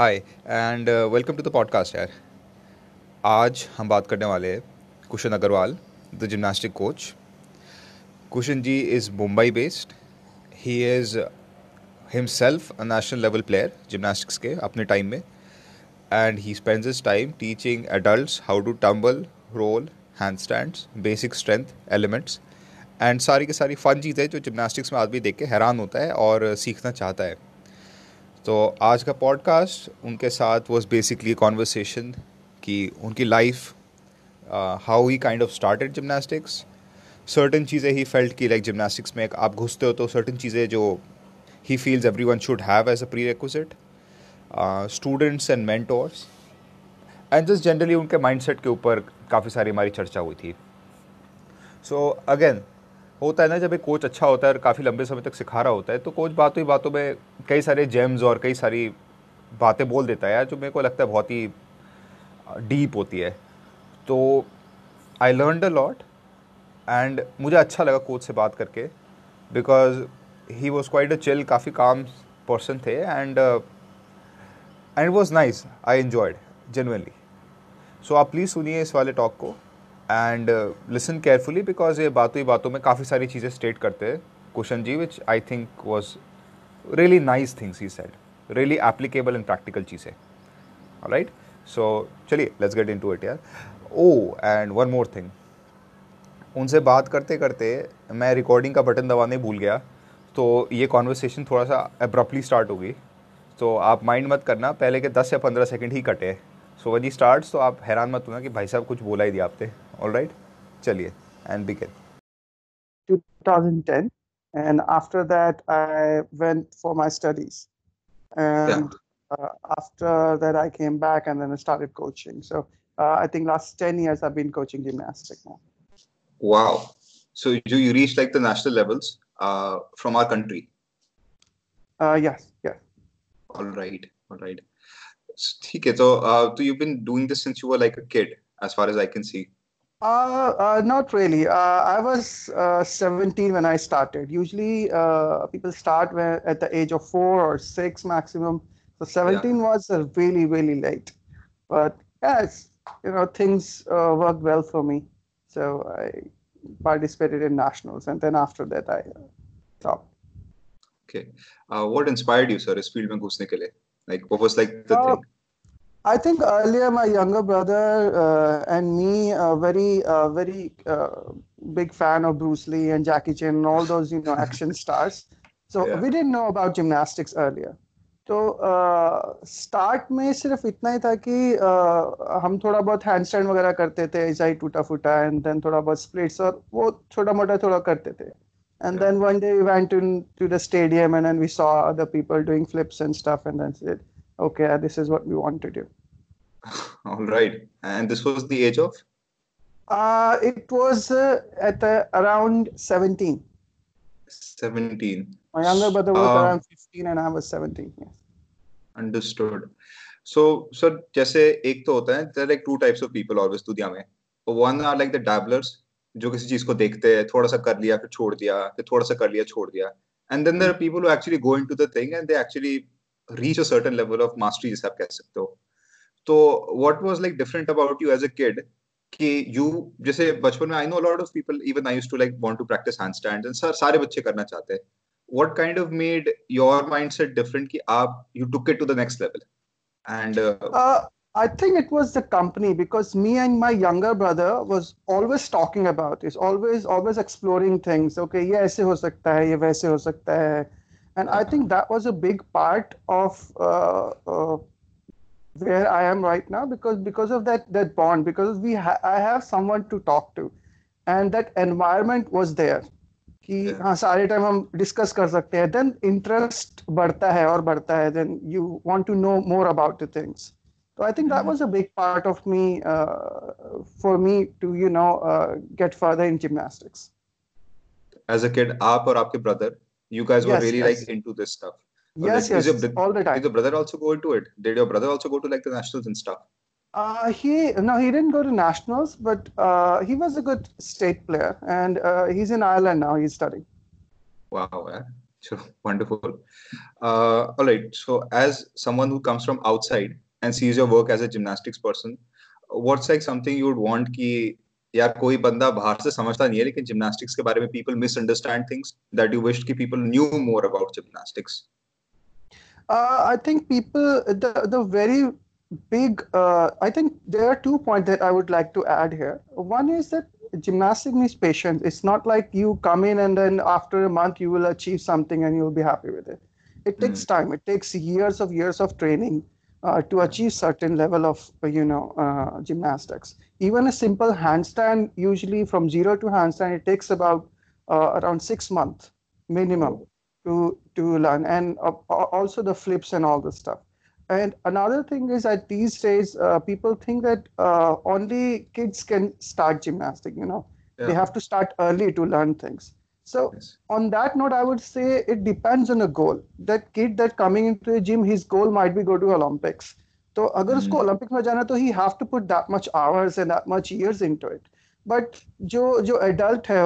Hi and welcome to the podcast यार आज हम बात करने वाले हैं Kushan Agarwal the gymnastic coach Kushan ji is Mumbai based he is himself a national level player gymnastics के अपने टाइम में and he spends his time teaching adults how to tumble roll handstands basic strength elements and सारी की सारी फ़न चीज़ें जो gymnastics में आदमी देख के हैरान होता है और सीखना चाहता है तो आज का पॉडकास्ट उनके साथ वॉज़ बेसिकली कॉन्वर्सेशन कि उनकी life how he kind of started gymnastics certain चीज़ें ही फेल्ट की लाइक जिमनास्टिक्स में आप घुसते हो तो सर्टन चीज़ें जो he feels everyone should have as a prerequisite students and mentors and just generally उनके माइंड सेट के ऊपर काफ़ी सारी हमारी चर्चा हुई थी। सो अगेन होता है ना, जब एक कोच अच्छा होता है और काफ़ी लंबे समय तक सिखा रहा होता है तो कोच बातों ही बातों में कई सारे जेम्स और कई सारी बातें बोल देता है। जो मेरे को लगता है बहुत ही डीप होती है। तो I learn a lot and मुझे अच्छा लगा कोच से बात करके because he was quite a chill काफ़ी काम पर्सन थे and and was nice I enjoyed genuinely so आप प्लीज़ सुनिए इस वाले टॉक को। एंड लिसन केयरफुली बिकॉज़ ये बातों ही बातों में काफ़ी सारी चीज़ें स्टेट करते हैं। Question ji which I think was really nice things he said really applicable and practical चीज़ें। राइट सो चलिए let's get into it यार। Oh and one more thing उनसे बात करते करते मैं रिकॉर्डिंग का बटन दबाने भूल गया। तो ये कॉन्वर्सेशन थोड़ा सा अब्रप्टली स्टार्ट होगी तो आप माइंड मत करना, पहले के 10 या पंद्रह सेकेंड ही कटे। सो वन ही स्टार्ट तो आप हैरान मत होना कि भाई साहब कुछ बोला ही दिया आपने। All right? Chaliye and begin. 2010 and after that i went for my studies. And yeah. uh, after that i came back and then i started coaching. So uh, i think last 10 years i've been coaching gymnastics now. Wow. So do you reach like the national levels uh, from our country? Uh, yes yes. All right all right. Okay so uh, so you've been doing this since you were like a kid as far as i can see uh, uh, not really. Uh, I was uh, 17 when I started. Usually, uh, people start when, at the age of four or six maximum. So 17 yeah. was really, really late. But yes, you know, things uh, worked well for me. So I participated in nationals, and then after that, I stopped. Okay. what inspired you, sir, is field mein ghusne ke liye? Like, what was like the thing? I think earlier my younger brother uh, and me are very, uh, very uh, big fan of Bruce Lee and Jackie Chan and all those, you know, action stars. So yeah. we didn't know about gymnastics earlier. तो start में सिर्फ इतना ही था कि uh, हम थोड़ा बहुत hand stand वगैरह करते थे ऐसा ही टूटा फूटा एंड देन थोड़ा बहुत स्प्लिट्स और वो छोटा मोटा थोड़ा करते थे and yeah. then one day we went to, to the stadium and then we saw other people doing flips and stuff and then said okay, this is what we want to do. All right. And this was the age of? Uh, it was uh, at uh, around 17. 17. My younger brother was uh, around 15 and I was 17. Yes. Understood. So, so जैसे एक तो होता है there are like two types of people always दुनिया में. One are like the dabblers जो किसी चीज को देखते हैं थोड़ा सा कर लिया फिर छोड़ दिया फिर थोड़ा सा कर लिया छोड़ दिया and then there are people who actually go into the thing and they actually reach a certain level of mastery जिसे आप कह सकते हो तो what was like different about you as a kid कि you जैसे बचपन में I know a lot of people even I used to like want to practice handstands and sir बच्चे करना चाहते हैं what kind of made your mindset different कि आप you took it to the next level and uh, uh, I think it was the company because me and my younger brother was always talking about this, always always exploring things. Okay, ये ऐसे हो सकता है, ये वैसे हो सकता है and i think that was a big part of uh, uh, where i am right now because because of that that bond because we ha- i have someone to talk to and that environment was there कि हाँ सारे time हम discuss कर सकते हैं then interest बढ़ता है और बढ़ता है then you want to know more about the things so i think that was a big part of me uh, for me to you know uh, get further in gymnastics as a kid aap aur aapke brother you guys were yes, really yes. like into this stuff yes like, yes your, all the time did your brother also go into it did your brother also go to like the nationals and stuff uh, he no, he didn't go to nationals, but uh, he was a good state player, and uh, he's in Ireland now. He's studying. Wow, man. Sure, wonderful. Uh, all right. So, as someone who comes from outside and sees your work as a gymnastics person, what's like something you would want कि यार कोई बंदा बाहर से समझता नहीं है लेकिन जिम्नास्टिक्स के बारे में people misunderstand things that you wished कि people knew more about gymnastics. Uh, I think people the the very big. Uh, I think there are two points that I would like to add here. One is that gymnastics needs patience. It's not like you come in and then after a month you will achieve something and you'll be happy with it. It takes mm. time. It takes years of years of training uh, to achieve certain level of you know uh, gymnastics. Even a simple handstand, usually from zero to handstand, it takes about uh, around six months minimum to to learn, and uh, also the flips and all the stuff. And another thing is that these days uh, people think that uh, only kids can start gymnastics. You know, yeah. they have to start early to learn things. So yes. on that note, I would say it depends on a goal. That kid that coming into the gym, his goal might be go to Olympics. So अगर उसको Olympic में जाना तो he have to put that much hours and that much years into it. But जो जो adult है,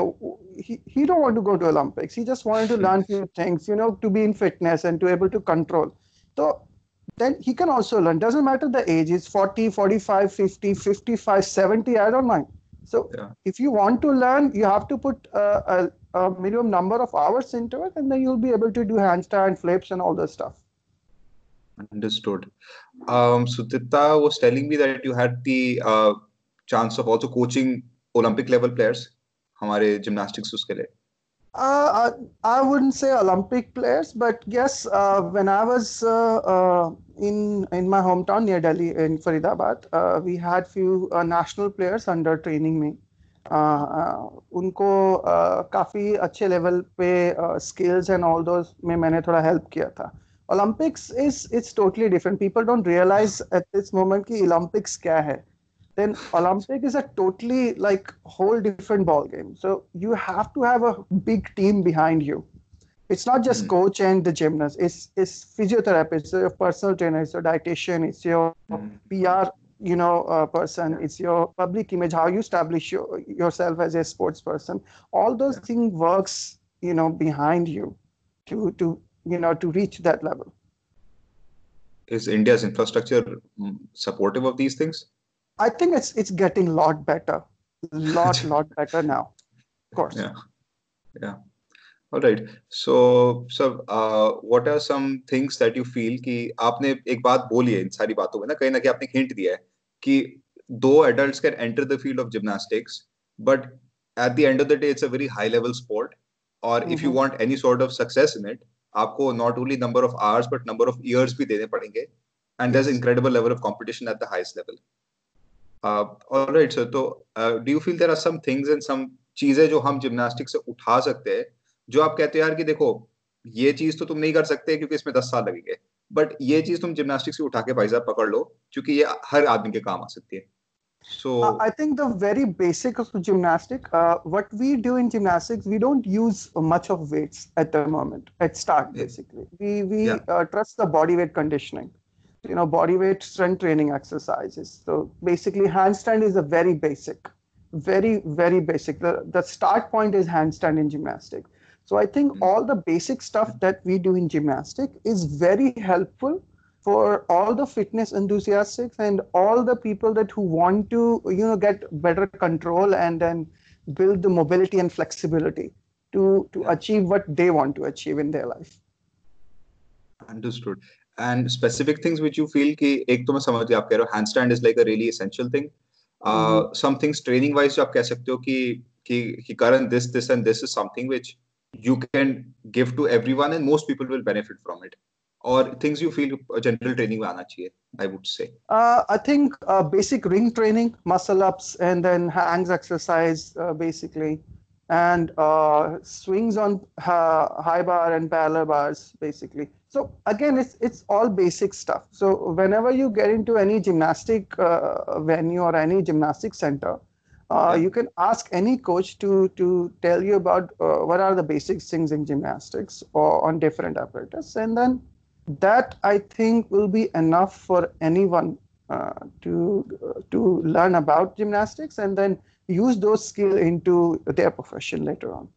he, he don't want to go to Olympics. He just wanted to learn few things, you know, to be in fitness and to able to control. So then he can also learn. Doesn't matter the age, it's 40, 45, 50, 55, 70, I don't mind. So yeah. if you want to learn, you have to put a, a, minimum number of hours into it, and then you'll be able to do handstand flips and all this stuff. Understood. Um, so Tita was telling me that you had the uh, chance of also coaching Olympic level players. हमारे gymnastics उसके लिए. Uh, I, I, wouldn't say Olympic players, but yes, uh, when I was uh, uh in in my hometown near Delhi in Faridabad, uh, we had few uh, national players under training me. उनको काफ़ी अच्छे level पे skills and all those में मैंने थोड़ा help किया था Olympics is it's totally different. People don't realize at this moment ki Olympics kya hai. Then Olympic is a totally like whole different ball game. So you have to have a big team behind you. It's not just hmm. coach and the gymnast. It's it's physiotherapist, your personal trainer, it's your dietitian, it's your. Hmm. PR, you know, uh, person, it's your public image, how you establish yourself as a sports person. All those things works, you know, behind you to to you know to reach that level. Is India's infrastructure mm, supportive of these things? I think it's it's getting a lot better, lot lot better now. Of course. Yeah, yeah. All right. So, so uh, what are some things that you feel कि आपने एक बात बोली है इन सारी बातों में ना कहीं ना कहीं आपने हिंट दिया है कि दो adults can enter the field of gymnastics, but at the end of the day, it's a very high level sport. Or mm-hmm. if you want any sort of success in it, आपको not only number of hours but number of years भी देने पड़ेंगे. And there's incredible level of competition at the highest level. All right sir तो do you feel there are some things and some चीज़ें जो हम gymnastic से उठा सकते हैं जो आप कहते हो यार कि देखो ये चीज़ तो तुम नहीं कर सकते क्योंकि इसमें दस साल लगेंगे बट ये चीज़ तुम जिम्नास्टिक से उठा के भाई साहब पकड़ लो क्योंकि ये हर आदमी के काम आ सकती है So uh, I think the very basic of gymnastic, uh, what we do in gymnastics, we don't use much of weights at the moment at start. Basically, we we yeah. uh, trust the body weight conditioning you know, body weight strength training exercises. So basically, handstand is a very basic, very, very basic. The, the start point is handstand in gymnastics. So I think mm-hmm. all the basic stuff that we do in gymnastic is very helpful for all the fitness enthusiasts and all the people that who want to you know get better control and then build the mobility and flexibility to to yeah. achieve what they want to achieve in their life understood and specific things which you feel ki ek to main samajh gaya aap keh rahe ho handstand is like a really essential thing uh, mm-hmm. some things training wise jo aap keh sakte ho ki ki ki this this and this is something which you can give to everyone and most people will benefit from it or things you feel general training mein aana i would say. Uh, i think uh, basic ring training muscle ups and then hangs exercise uh, basically. And uh, swings on uh, high bar and parallel bars basically. So again it's it's all basic stuff. So whenever you get into any gymnastic uh, venue or any gymnastic center yeah. you can ask any coach to to tell you about what are the basic things in gymnastics or on different apparatus. And then that i think will be enough for anyone uh, to to learn about gymnastics and then use those skills into their profession later on.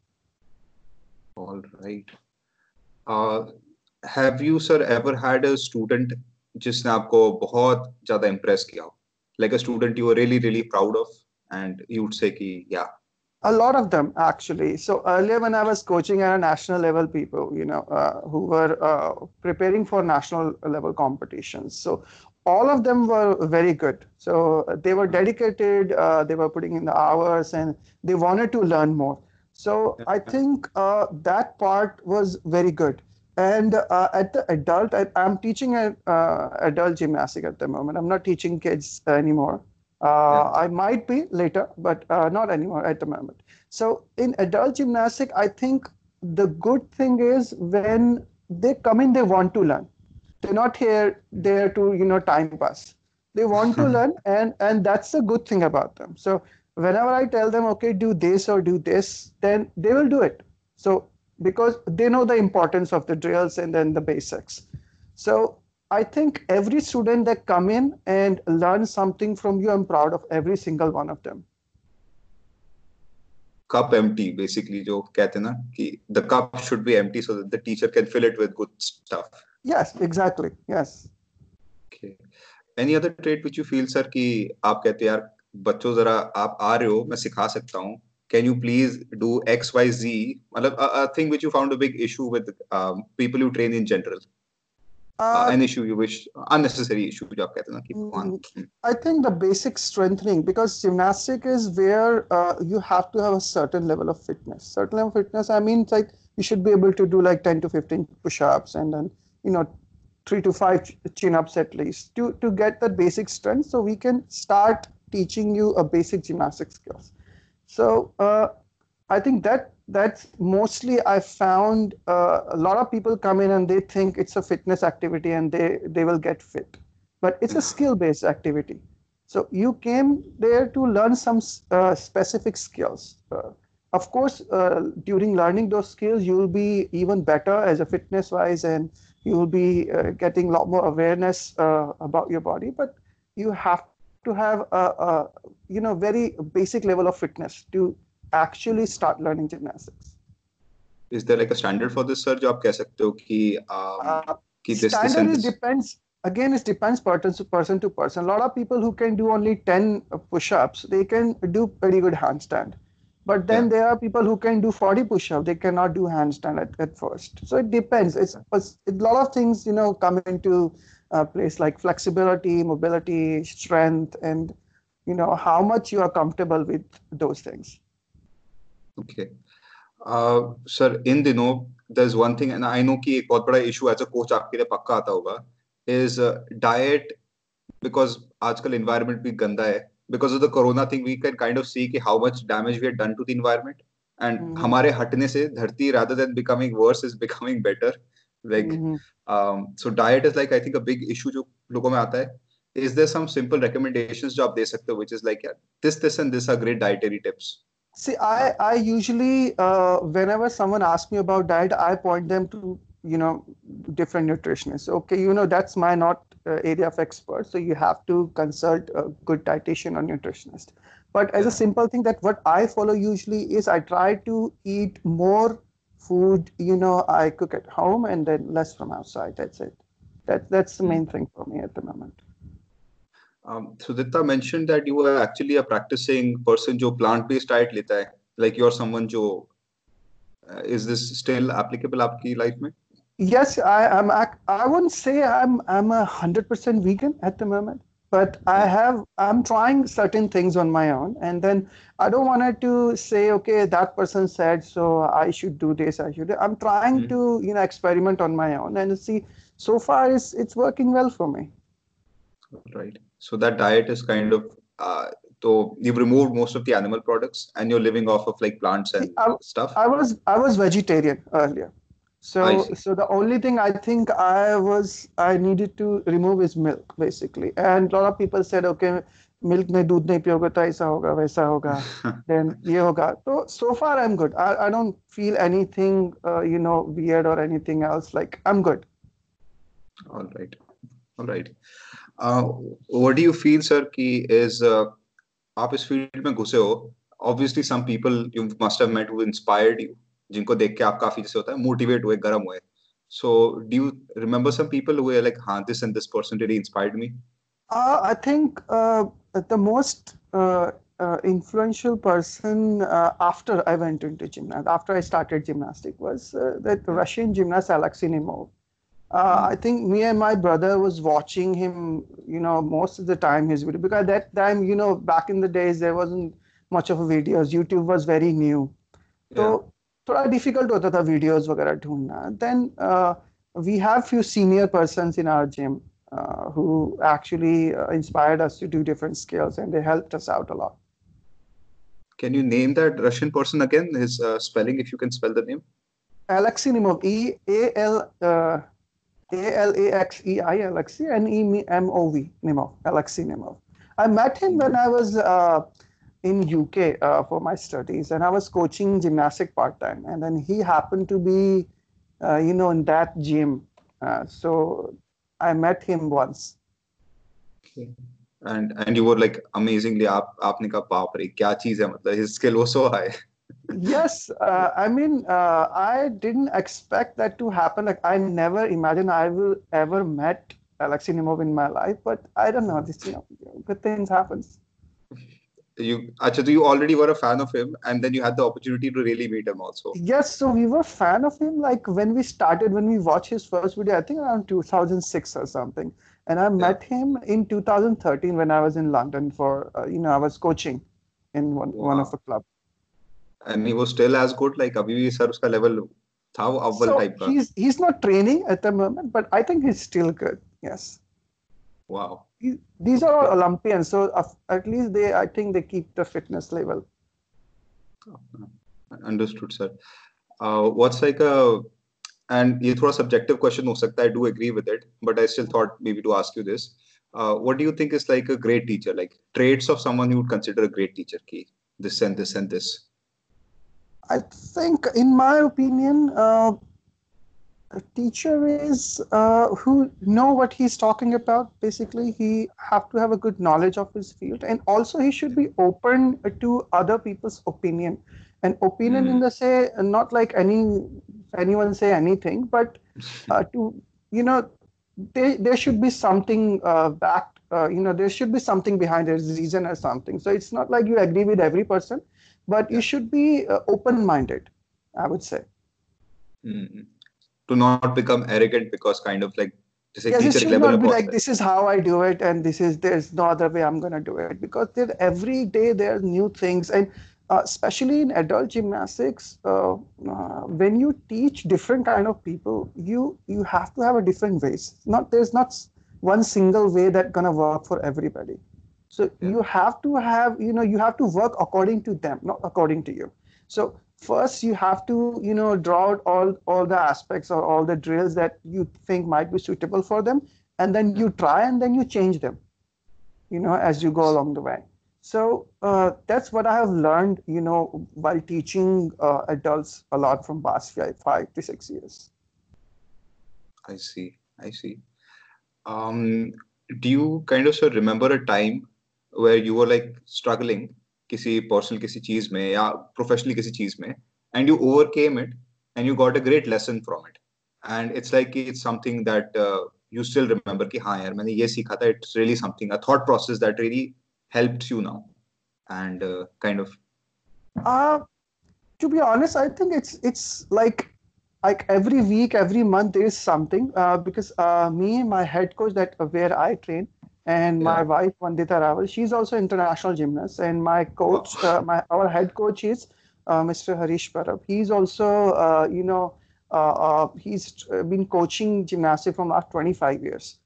All right. Have you sir ever had a student जिसने आपको बहुत ज्यादा impress किया हो like a student you are really really proud of and you would say कि या a lot of them actually. So earlier when i was coaching at a national level people you know uh, who were uh, preparing for national level competitions. So all of them were very good. So they were dedicated uh, they were putting in the hours and they wanted to learn more. So i think uh, that part was very good. And uh, at the adult, I, am teaching a, uh, adult gymnastic at the moment. I'm not teaching kids anymore. Uh, yeah. I might be later, but uh, not anymore at the moment. So in adult gymnastic, I think the good thing is when they come in, they want to learn. They're not here there to you know time pass. They want to learn, and and that's the good thing about them. So whenever I tell them, okay, do this or do this, then they will do it. So because they know the importance of the drills and then the basics. So I think every student that come in and learn something from you, I'm proud of every single one of them. Cup empty, basically, जो कहते ना कि the cup should be empty so that the teacher can fill it with good stuff. Yes, exactly. Yes. Okay. Any other trait which you feel, sir, कि आप कहते यार बच्चों जरा आप आ रहे हो मैं सिखा सकता हूँ can you please do x y z a, a thing which you found a big issue with um, people you train in general uh, uh, an issue you wish unnecessary issue jo aap kehte na i think the basic strengthening because gymnastic is where uh, you have to have a certain level of fitness. Certain level of fitness i mean like you should be able to do like 10 to 15 push-ups and then you know three to five chin-ups at least. To to get that basic strength so we can start teaching you a basic gymnastic skills. So uh, I think that that's mostly I found uh, a lot of people come in and they think it's a fitness activity and they they will get fit, but it's a skill-based activity. So you came there to learn some uh, specific skills. Uh, of course, uh, during learning those skills, you will be even better as a fitness-wise, and you will be uh, getting a lot more awareness about your body. But you have to have a, a you know very basic level of fitness to actually start learning gymnastics. Is there like a standard for this sir jo aap keh sakte ho ki um, uh, ki this standard this depends again it depends person to person to person. A lot of people who can do only 10 push-ups they can do pretty good handstand. But then yeah. there are people who can do 40 push-ups they cannot do handstand at, at first. So it depends. It's, it's a lot of things you know come into uh, place like flexibility, mobility, strength, and you know how much you are comfortable with those things. Okay sir इन दिनों there is one thing and I know कि एक बहुत बड़ा issue as a coach आपके लिए पक्का आता होगा इज़ डाइट बिकॉज़ आजकल इन्वायरमेंट भी गंदा है because of the corona thing we can kind of see कि how much damage we have done to the environment and हमारे हटने से धरती rather than becoming worse is becoming better like so diet is like I think a big issue जो लोगों में आता है. Is there some simple recommendations जो आप दे सकते हो which is like yeah, this this and this are great dietary tips? See i i usually uh, whenever someone asks me about diet i point them to you know different nutritionists okay you know that's my not uh, area of expert so you have to consult a good dietitian or nutritionist but as a simple thing that what i follow usually is i try to eat more food, you know, I cook at home and then less from outside. That's it. That, that's the main thing for me at the moment. Um, Sudita mentioned that you are actually a practicing person who plant-based diet leta hai. Like you're someone who uh, is this still applicable in your life? Mein? Yes, I am. I, I wouldn't say I'm I'm a hundred percent vegan at the moment, but I hmm. have I'm trying certain things on my own, and then I don't want to say okay that person said so I should do this I should. I'm trying mm-hmm. to you know experiment on my own and see. So far, it's it's working well for me. Right so that diet is kind of uh, so you've removed most of the animal products and you're living off of like plants and I, stuff i was i was vegetarian earlier so, so the only thing I think I was I needed to remove is milk basically, and a lot of people said, okay, milk में दूध नहीं पियोगे तो ऐसा होगा वैसा होगा then ये होगा so so far I'm good I, I don't feel anything uh, you know weird or anything else like I'm good all right all right uh, what do you feel sir ki is uh, आप इस field में घुसे हो obviously some people you must have met who inspired you जिनको देख के आप काफ़ी जैसे होता है मोटिवेट हुए गर्म हुए So, do you remember some people who were like, "Huh, this and this person really inspired me"? Uh, I think uh, the most uh, uh influential person uh, after I went into gymnastics, after I started gymnastics, was uh, that Russian gymnast Alexei Nemov. Uh, I think me and my brother was watching him, you know, most of the time his video because that time, you know, back in the days there wasn't much of videos. YouTube was very new, so थोड़ा difficult होता था videos वगैरह ढूंढना. Then uh, we have few senior persons in our gym uh, who actually uh, inspired us to do different skills and they helped us out a lot. Can you name that Russian person again? His uh, spelling, if you can spell the name. Alexey, Nemov, E A L. A L A X E I Alexei and E M O V Alexei Nemov. I met him when I was uh, in UK uh, for my studies, and I was coaching gymnastic part time, and then he happened to be, uh, you know, in that gym. Uh, so I met him once. And and you were like amazingly आप आपने ka बाप रे क्या चीज his skill was so high yes, uh, I mean, uh, I didn't expect that to happen. Like, I never imagined I will ever met Alexei Nemov in my life, but I don't know. This, you know, good things happens you so you already were a fan of him and then you had the opportunity to really meet him also yes so we were fan of him like when we started when we watched his first video i think around 2006 or something and i yeah. met him in 2013 when i was in london for uh, you know i was coaching in one, wow. one of the club and he was still as good like abhi bhi sir uska level tha awwal so type ka. he's he's not training at the moment but i think he's still good yes wow these are all Olympians, so at least they, I think, they keep the fitness level. Understood, sir. Uh, what's like a and ये थोड़ा subjective question हो सकता I do agree with it, but I still thought maybe to ask you this. Uh, what do you think is like a great teacher? Like traits of someone you would consider a great teacher? Key this and this and this. I think, in my opinion, uh, a teacher is uh, who know what he's talking about. Basically he have to have a good knowledge of his field. And also he should be open to other people's opinion. And opinion mm. in the say not like any anyone say anything but uh, to you know there, there should be something uh, backed uh, you know there should be something behind there's reason or something. So it's not like you agree with every person but you should be uh, open minded i would say. Mm to not become arrogant because kind of like yes, it should not be like this is how I do it and this is there's no other way I'm gonna do it. Because there every day there are new things and uh, especially in adult gymnastics uh, uh, when you teach different kind of people you you have to have a different ways. Not there's not one single way that gonna work for everybody so yeah. you have to have you know you have to work according to them not according to you. So first you have to you know draw out all all the aspects or all the drills that you think might be suitable for them and then you try and then you change them you know as you go along the way. So uh, that's what i have learned you know while teaching uh, adults a lot from past five, five to six years. I see. I see. Um, do you kind of of remember a time where you were like struggling किसी personal किसी चीज़ में या professionally किसी चीज़ में and you overcame it and you got a great lesson from it and it's like it's something that you still remember कि हाँ यार मैंने ये सीखा था it's really something a thought process that really helped you now and kind of to be honest i think it's it's like like every week every month there is something uh, because uh, me my head coach that uh, where i train and my wife Vandita Rawal. She's also international gymnast, and my coach, uh, my our head coach is uh, Mr. Harish Parab. He's also, uh, you know, uh, uh, he's been coaching gymnastics from last 25 years.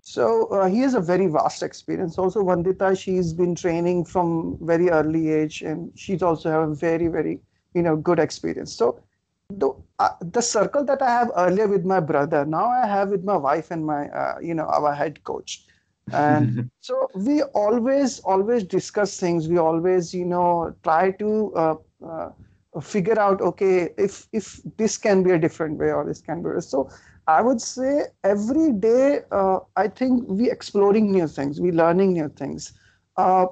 So uh, he has a very vast experience. Also, Vandita, she's been training from very early age, and she's also have a very, very, you know, good experience. So the, uh, the circle that I have earlier with my brother, now I have with my wife and my, uh, you know, our head coach and so we always always discuss things. We always you know try to uh, uh, figure out okay if if this can be a different way or this can be a so i would say every day uh, i think we exploring new things. We learning new things. Uh,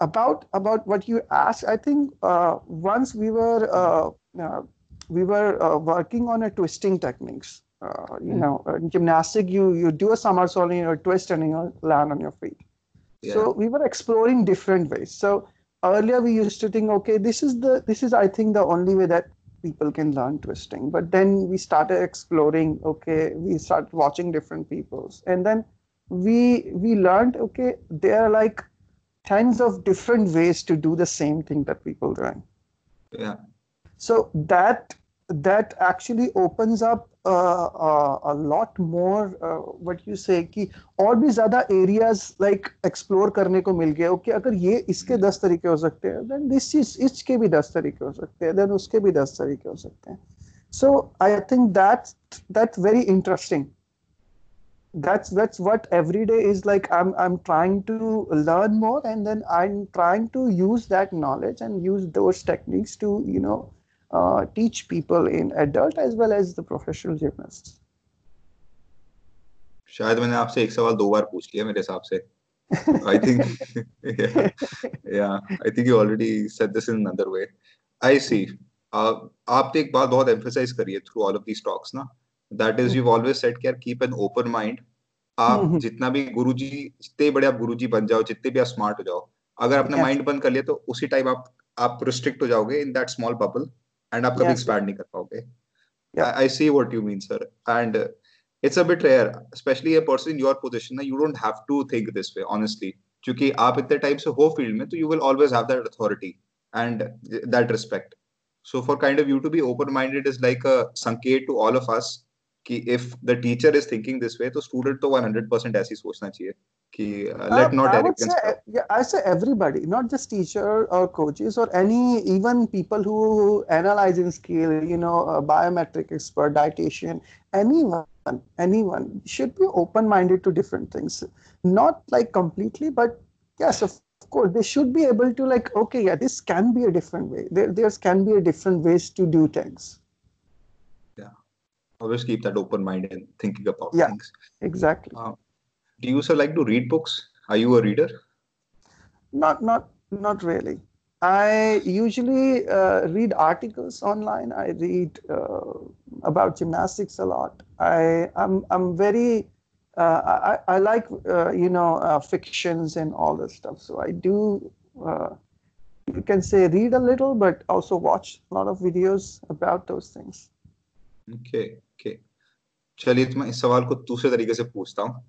about about what you asked i think uh, once we were uh, we were working on a twisting techniques uh, you know, in gymnastic, you you do a somersault and you twist and you land on your feet. Yeah. So we were exploring different ways. So earlier we used to think, okay, this is the this is I think the only way that people can learn twisting. But then we started exploring. Okay, we started watching different people's, and then we we learned. Okay, there are like tons of different ways to do the same thing that people doing. Yeah. So that that actually opens up uh, uh, a lot more uh, what you कि और भी ज़्यादा areas like explore करने को मिल गया okay अगर ये इसके दस तरीके हो सकते हैं then this is इसके भी दस तरीके हो सकते हैं then उसके भी दस तरीके हो सकते हैं so I think that's that's very interesting that's that's what every day is like i'm i'm trying to learn more and then i'm trying to use that knowledge and use those techniques to you know uh, teach people in adult as well as the professional gymnasts. शायद मैंने आपसे एक सवाल दो बार पूछ लिया मेरे हिसाब से I think yeah, yeah I think you already said this in another way I see uh, आपने एक बात बहुत emphasize करी है through all of these talks ना that is you've always said कि keep an open mind आप जितना भी गुरुजी जितने बड़े आप गुरुजी बन जाओ जितने भी आप स्मार्ट हो जाओ अगर अपना माइंड yeah. बंद कर लिया तो उसी टाइम आप आप रिस्ट्रिक्ट हो जाओगे in that small bubble and आप कभी एक्सपैंड नहीं कर पाओगे। I see what you mean sir and it's a bit rare specially a person in your position you don't have to think this way honestly क्योंकि आप इतने time से हो फ़ील्ड में तो you will always have that authority and that respect so for kind of you to be open minded is like a sanket to all of us कि if the teacher is thinking this way तो student तो 100% ऐसी सोचना चाहिए कि uh, let not I would say, yeah, I say everybody, not just teacher or coaches or any even people who analyze in scale, you know, a biometric expert, dietitian, anyone, anyone should be open-minded to different things. Not like completely, but yes, of course, they should be able to like, okay, yeah, this can be a different way. There, there can be a different ways to do things. Always keep that open mind and thinking about yeah, things. Exactly. Uh, do you also like to read books? Are you a reader? Not, not, not really. I usually uh, read articles online. I read uh, about gymnastics a lot. I, I'm, I'm very, uh, I, I like, uh, you know, uh, fictions and all this stuff. So I do, uh, you can say read a little, but also watch a lot of videos about those things. Okay. चलिए तो मैं इस सवाल को दूसरे तरीके से पूछता हूँ।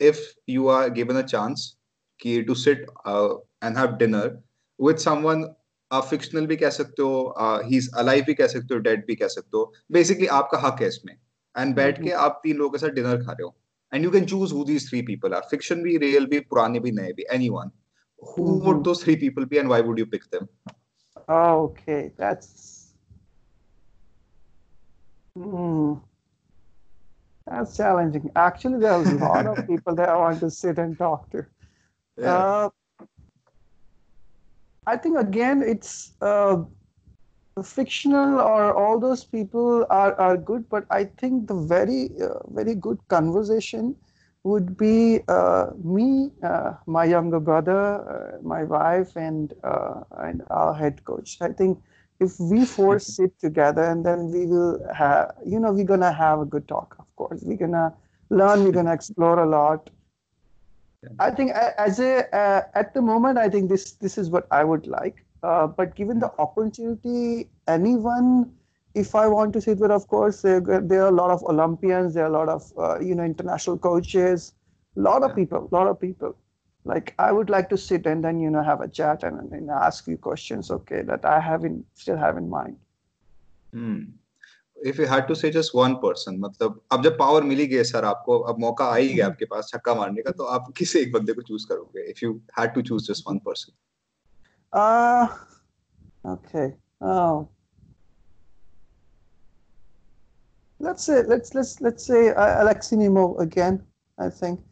If you are given a hmm. Chance कि to sit and have dinner with someone आप फिक्शनल भी कह सकते हो ही इज़ अलाइव भी कह सकते हो डेड भी कह सकते हो। बेसिकली आपका हक है इसमें। एंड हम्म, बैठ हम्म। के आप तीन लोगों के साथ डिनर खा रहे हो। And you can choose who these three people are fiction भी रियल भी पुराने भी नए भी anyone who would those three people be and why would you pick them okay that's Hmm. That's challenging. Actually, there's a lot of people that I want to sit and talk to. Yeah. Uh, I think again, it's uh, fictional or all those people are, are good, but I think the very uh, very good conversation would be uh, me, uh, my younger brother, uh, my wife, and and our head coach. I think if we four sit together and then we will have you know we're gonna have a good talk of course. We're gonna learn we're gonna explore a lot. I think as a uh, at the moment i think this this is what i would like. Uh, but given the opportunity anyone if i want to sit with of course there, there are a lot of olympians there are a lot of uh, you know international coaches a lot of people a lot of people like i would like to sit and then you know have a chat and, and ask you questions okay that i have in still have in mind hmm. if you had to say just one person मतलब अब जब power मिली गई sir आपको अब मौका आ ही गया आपके पास छक्का मारने का तो आप किस एक बंदे को चूज करोगे if you had to choose just one person uh let's say let's let's let's say uh, Alexei Nemov again. I think.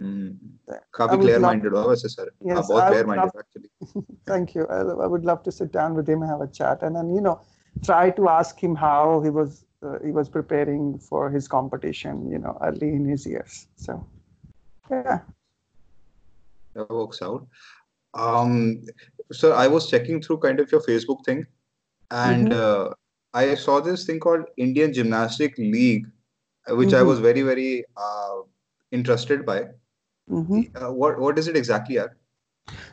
काफी क्लियर माइंडेड हो वैसे सर yes, आप बहुत clear minded actually thank you I would love to sit down with him have a chat and and you know try to ask he was preparing for his competition you know early in his years so yeah that works out um so i was checking through kind of your facebook thing and mm-hmm. uh, I saw this thing called Indian Gymnastic League, which I Mm-hmm. was very, very uh, interested by. Mm-hmm. Uh, what what is it exactly? Yeah?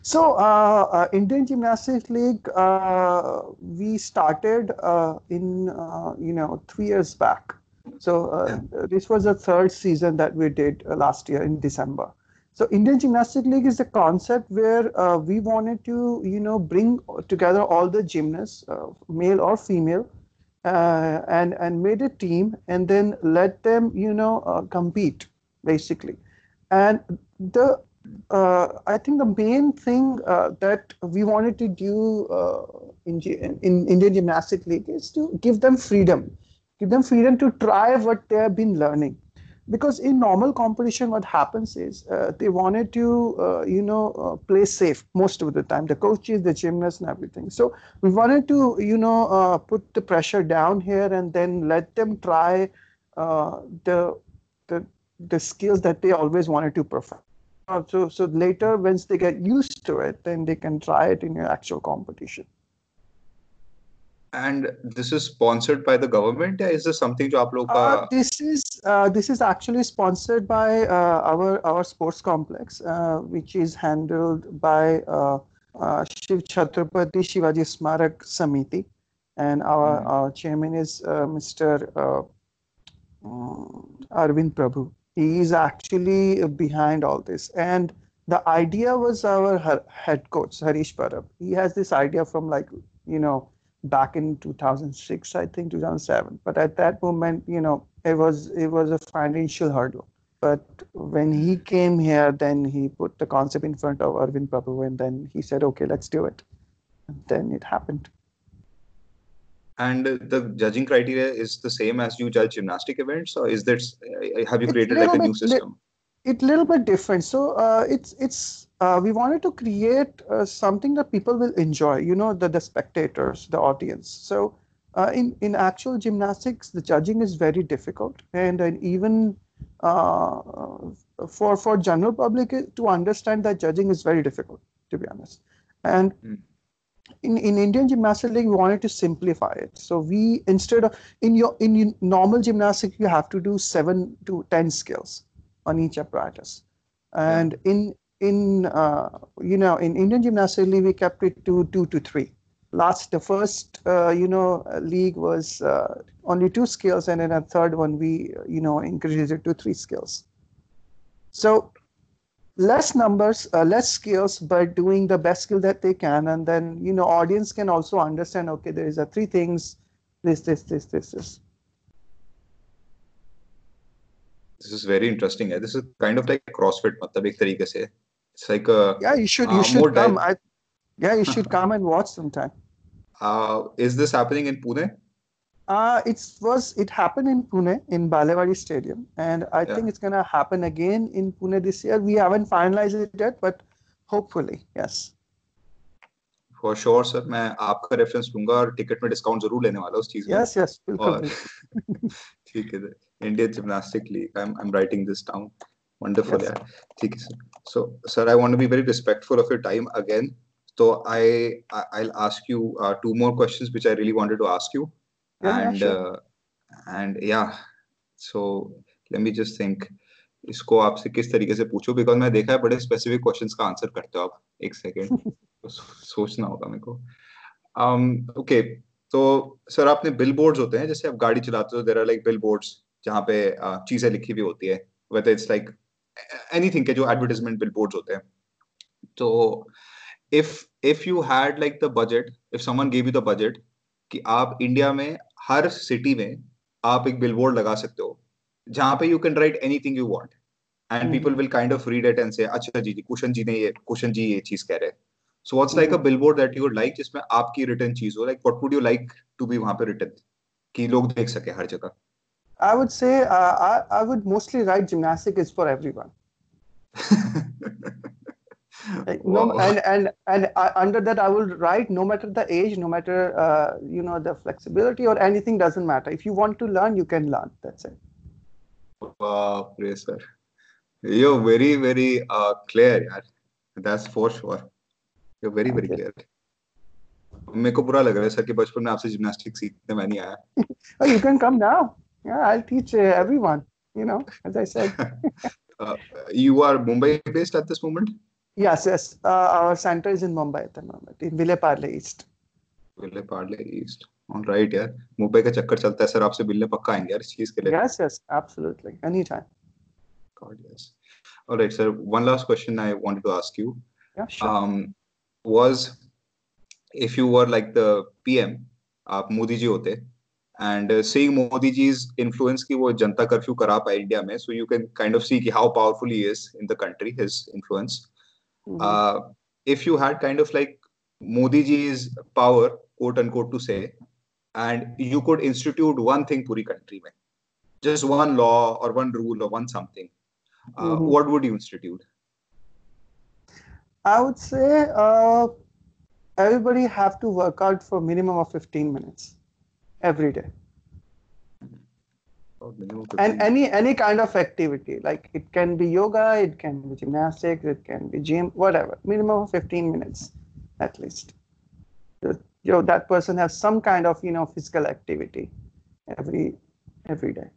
So, uh, uh, Indian Gymnastics League, uh, we started uh, in, uh, you know, three years back. So, uh, this was the third season that we did uh, last year in December. So, Indian Gymnastics League is a concept where uh, we wanted to, you know, bring together all the gymnasts, uh, male or female, uh, and and made a team, and then let them, you know, uh, compete basically. And the uh, I think the main thing uh, that we wanted to do uh, in, in Indian Gymnastic League is to give them freedom, give them freedom to try what they have been learning. Because in normal competition, what happens is uh, they wanted to, uh, you know, uh, play safe most of the time. The coaches, the gymnasts, and everything. So we wanted to, you know, uh, put the pressure down here and then let them try uh, the the the skills that they always wanted to perform. So so later once they get used to it then they can try it in your actual competition and this is sponsored by the government is this something jo aap uh, this is uh, this is actually sponsored by uh, our our sports complex uh, which is handled by uh, uh, Shiv Chhatrapati Shivaji Smarak Samiti. And our, mm. our chairman is Mr mm, Arvind Prabhu. He is actually behind all this. And the idea was our head coach Harish Parab. He has this idea from like you know back in 2006, I think 2007. But at that moment, you know, it was it was a financial hurdle. But when he came here, then he put the concept in front of Arvind Prabhu, and then he said, "Okay, let's do it." And then it happened. and the judging criteria is the same as you judge gymnastic events, or is that uh, have you created like a new li- system? It's a little bit different. So uh, it's it's uh, we wanted to create uh, something that people will enjoy. You know, the the spectators, the audience. So uh, in in actual gymnastics, the judging is very difficult, and, and even uh, for for general public to understand that judging is very difficult, to be honest. And Mm. in, in Indian Gymnastics League, we wanted to simplify it. So we instead of in your in your normal gymnastics, you have to do seven to ten skills on each apparatus, and in in uh, you know in Indian Gymnastics League, we kept it to two to three. Last the first uh, you know league was uh, only two skills, and then a third one we you know increased it to three skills. So less numbers uh, less skills but doing the best skill that they can and then you know audience can also understand okay there is a three things this this this this this This is very interesting. Yeah. This is kind of like CrossFit, मतलब एक तरीके से. It's like a yeah you should Uh, you more should come di- I, yeah you should come and watch sometime uh, is this happening in Pune? uh it was it happened in pune in balewadi stadium and i Yeah. think it's going to happen again in pune this year we haven't finalized it yet but hopefully yes For sure, sir. मैं आपका reference लूंगा और ticket में discount जरूर लेने वाला हूँ उस चीज में. yes yes बिल्कुल, और बिल्कुल। ठीक है Indian gymnastic league I am writing this down wonderful Yes. ठीक है sir so sir I want to be very respectful of your time again so I, I I'll ask you uh, two more questions which I really wanted to ask you. Yeah, yeah, and sure. uh, and yeah. So let me just think. इसको आपसे किस तरीके से पूछूँ? Because मैं देखा है बड़े स्पेसिफिक क्वेश्चंस का आंसर करते हो आप। एक सेकेंड तो सोचना होगा मेरे को। Um okay. तो सर आपने बिल बोर्ड्स होते हैं जैसे आप गाड़ी चलाते हो there are like billboards जहाँ पे uh, चीज़ें लिखी हुई होती है। Whether it's like anything के जो एडवर्टाइजमेंट बिल बोर्ड्स होते हैं। तो if if you had like the budget if someone gave you the budget कि आप इंडिया में हर सिटी में आप एक बिलबोर्ड लगा सकते हो जहाँ पे you can write anything you want and people will kind of read it and say अच्छा जी जी कुशन जी ने ये कुशन जी ये चीज़ कह रहे हैं। So what's like a billboard that you would like जिसमें आपकी रिटर्न चीज़ हो? Like what would you like to be वहाँ पे रिटर्न कि लोग देख सके हर जगह। I would say uh, I, I would mostly write gymnastic is for everyone. Like, no, Wow. and and and I, under that I will write no matter the age, no matter uh, you know the flexibility or anything doesn't matter. If you want to learn, you can learn. That's it. Wow, sir. You're very, very uh, clear, yaar. That's for sure. You very very clear मेरे को बुरा लग रहा है sir कि बचपन में आपसे जिम्नास्टिक सीखने मैं नहीं आया oh you can come now yeah, I'll teach uh, everyone. You know, as I said. uh, you are Mumbai based at this moment. Yes, yes. Uh, our center is in Mumbai at the moment, in Vile Parle East. Vile Parle East. All right, yeah. Mumbai का चक्कर चलता है sir आपसे मिलने पक्का आएंगे यार इस चीज के लिए Yes, yes, absolutely. Any God, yes. All right, sir. One last question I wanted to ask you. Yeah, sure. Um, was if you were like the PM, आप मोदी जी होते, and uh, seeing Modi ji's influence ki wo janta curfew kara pa India mein, so you can kind of see ki how powerful he is in the country, his influence. Mm-hmm. Uh, if you had kind of like Modi ji's power, quote unquote, to say, and you could institute one thing puri country mein, just one law or one rule or one something, uh, mm-hmm. what would you institute? I would say uh, everybody have to work out for minimum of 15 minutes every day. And any any kind of activity like it can be yoga it can be gymnastics it can be gym whatever minimum of 15 minutes at least. You know that person has some kind of you know physical activity every every day.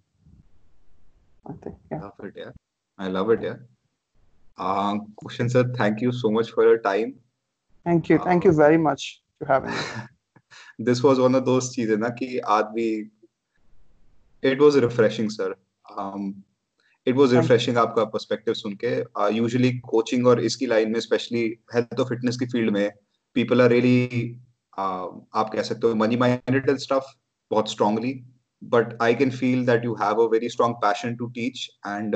I think yeah. Love it yeah. I love it yeah. Uh kushan sir thank you so much for your time. Thank you. Thank uh, you very much for having me this was one of those चीज़ें ना कि आदमी it was refreshing sir it was refreshing आपका perspective सुन के। Usually coaching और इसकी line में स्पेशली हेल्थ और फिटनेस की फ़ील्ड में पीपल आर रियली आप कह सकते हो मनी माइंडेड एंड स्टफ़ बहुत strongly but I can feel that you have a very strong passion to teach and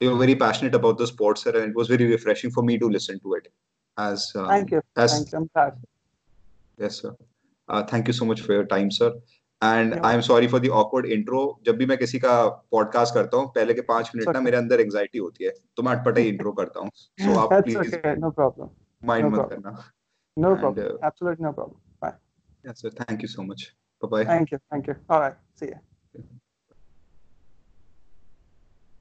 you are very passionate about the sports sir and it was very refreshing for me to listen to it as uh, thank you. as, thank you. I'm yes sir uh, thank you so much for your time sir and I am sorry for the awkward intro जब भी मैं किसी का podcast करता हूँ पहले के पाँच मिनट ना मेरे अंदर एंजाइटी होती है तो मैं अटपटा ही इंट्रो करता हूँ सो आप प्लीज़ नो प्रॉब्लम माइंड मत करना No and, problem. Uh, Absolutely no problem. Bye. yes sir thank you so much. Bye bye. Thank you. Thank you. All right. See you.